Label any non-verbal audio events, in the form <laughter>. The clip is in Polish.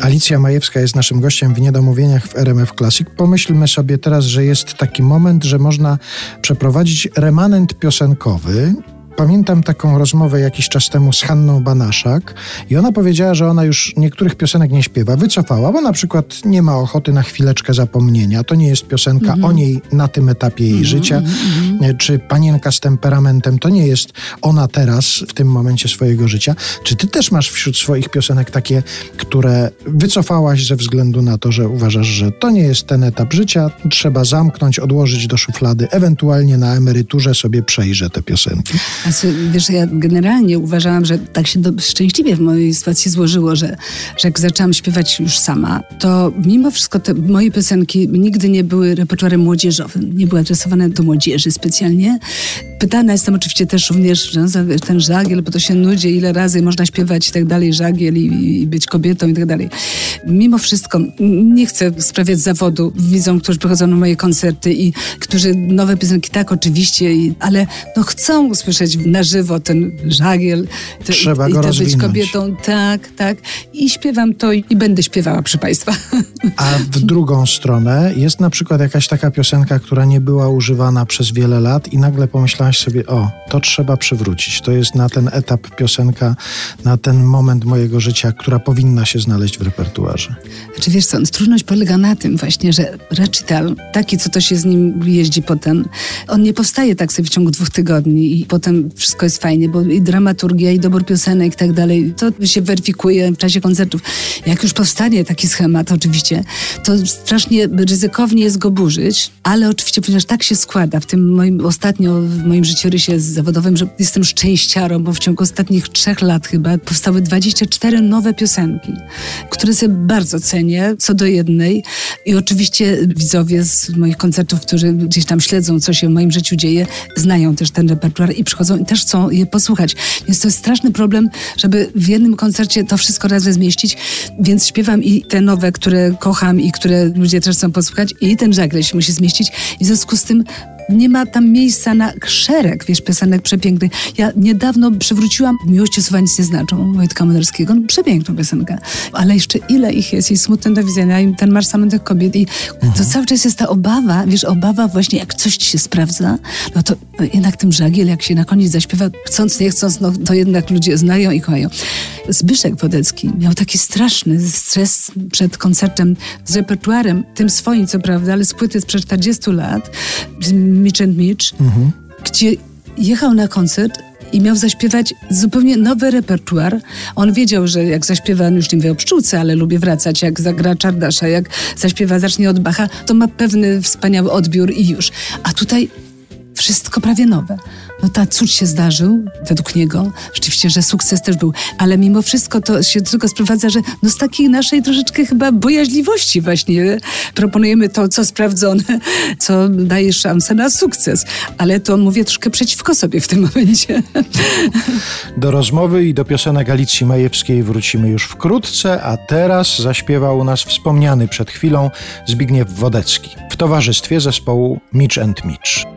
Alicja Majewska jest naszym gościem w Niedomówieniach w RMF Classic. Pomyślmy sobie teraz, że jest taki moment, że można przeprowadzić remanent piosenkowy Pamiętam taką rozmowę jakiś czas temu z Hanną Banaszak i ona powiedziała, że ona już niektórych piosenek nie śpiewa. Wycofała, bo na przykład nie ma ochoty na chwileczkę zapomnienia. To nie jest piosenka mm -hmm. o niej na tym etapie jej mm -hmm, życia. Czy panienka z temperamentem to nie jest ona teraz, w tym momencie swojego życia. Czy ty też masz wśród swoich piosenek takie, które wycofałaś ze względu na to, że uważasz, że to nie jest ten etap życia, trzeba zamknąć, odłożyć do szuflady, ewentualnie na emeryturze sobie przejrzę te piosenki? Znaczy, wiesz, ja generalnie uważałam, że tak się do, szczęśliwie w mojej sytuacji złożyło, że, że jak zaczęłam śpiewać już sama, to mimo wszystko te moje piosenki nigdy nie były repertuarem młodzieżowym. Nie były adresowane do młodzieży specjalnie. Pytana jestem oczywiście też również ten żagiel, bo to się nudzi, ile razy można śpiewać i tak dalej, żagiel i, i być kobietą i tak dalej. Mimo wszystko nie chcę sprawiać zawodu widzom, którzy przychodzą na moje koncerty i którzy nowe piosenki, tak oczywiście, i, ale no chcą usłyszeć na żywo ten żagiel. Te, Trzeba i, go i rozwinąć. być kobietą. Tak, tak. I śpiewam to i, i będę śpiewała przy Państwa. <laughs> A w drugą stronę jest na przykład jakaś taka piosenka, która nie była używana przez wiele lat i nagle pomyślałaś sobie, o, to trzeba przywrócić. To jest na ten etap piosenka, na ten moment mojego życia, która powinna się znaleźć w repertuarze. Czy wiesz co, trudność polega na tym właśnie, że recital, taki co to się z nim jeździ potem, on nie powstaje tak sobie w ciągu dwóch tygodni i potem wszystko jest fajnie, bo i dramaturgia, i dobór piosenek i tak dalej, to się weryfikuje w czasie koncertów. Jak już powstanie taki schemat oczywiście, to strasznie ryzykownie jest go burzyć, ale oczywiście, ponieważ tak się składa w tym moim, ostatnio w moim życiorysie zawodowym, że jestem szczęściarą, bo w ciągu ostatnich trzech lat chyba powstały 24 nowe piosenki, które sobie bardzo cenię, co do jednej. I oczywiście widzowie z moich koncertów, którzy gdzieś tam śledzą, co się w moim życiu dzieje, znają też ten repertuar i przychodzą i też chcą je posłuchać. Więc to jest straszny problem, żeby w jednym koncercie to wszystko razem zmieścić, więc śpiewam i te nowe, które kocham i które ludzie też chcą posłuchać i ten żagle musi zmieścić i w związku z tym nie ma tam miejsca na szereg, wiesz, piosenek przepięknych. Ja niedawno przywróciłam Miłości słowa nic nie znaczą Wojtka Moderskiego. No, przepiękną piosenkę. Ale jeszcze ile ich jest i smutne do widzenia i ten marsz samotnych kobiet i mhm. to cały czas jest ta obawa, wiesz, obawa właśnie jak coś ci się sprawdza, no to jednak tym żagiel, jak się na koniec zaśpiewa, chcąc, nie chcąc, no to jednak ludzie znają i kochają. Zbyszek Wodecki miał taki straszny stres przed koncertem z repertuarem, tym swoim co prawda, ale z płyty sprzed 40 lat, Mitch and Mitch, mhm. gdzie jechał na koncert i miał zaśpiewać zupełnie nowy repertuar. On wiedział, że jak zaśpiewa, już nie wie o pszczółce, ale lubię wracać, jak zagra Czardasza, jak zaśpiewa, zacznie od Bacha, to ma pewny wspaniały odbiór i już. A tutaj wszystko prawie nowe. No ta cud się zdarzył, według niego, rzeczywiście, że sukces też był, ale mimo wszystko to się tylko sprowadza, że no z takiej naszej troszeczkę chyba bojaźliwości właśnie proponujemy to, co sprawdzone, co daje szansę na sukces, ale to mówię troszkę przeciwko sobie w tym momencie. Do rozmowy i do piosenek Alicji Majewskiej wrócimy już wkrótce, a teraz zaśpiewa u nas wspomniany przed chwilą Zbigniew Wodecki w towarzystwie zespołu Mitch and Mitch.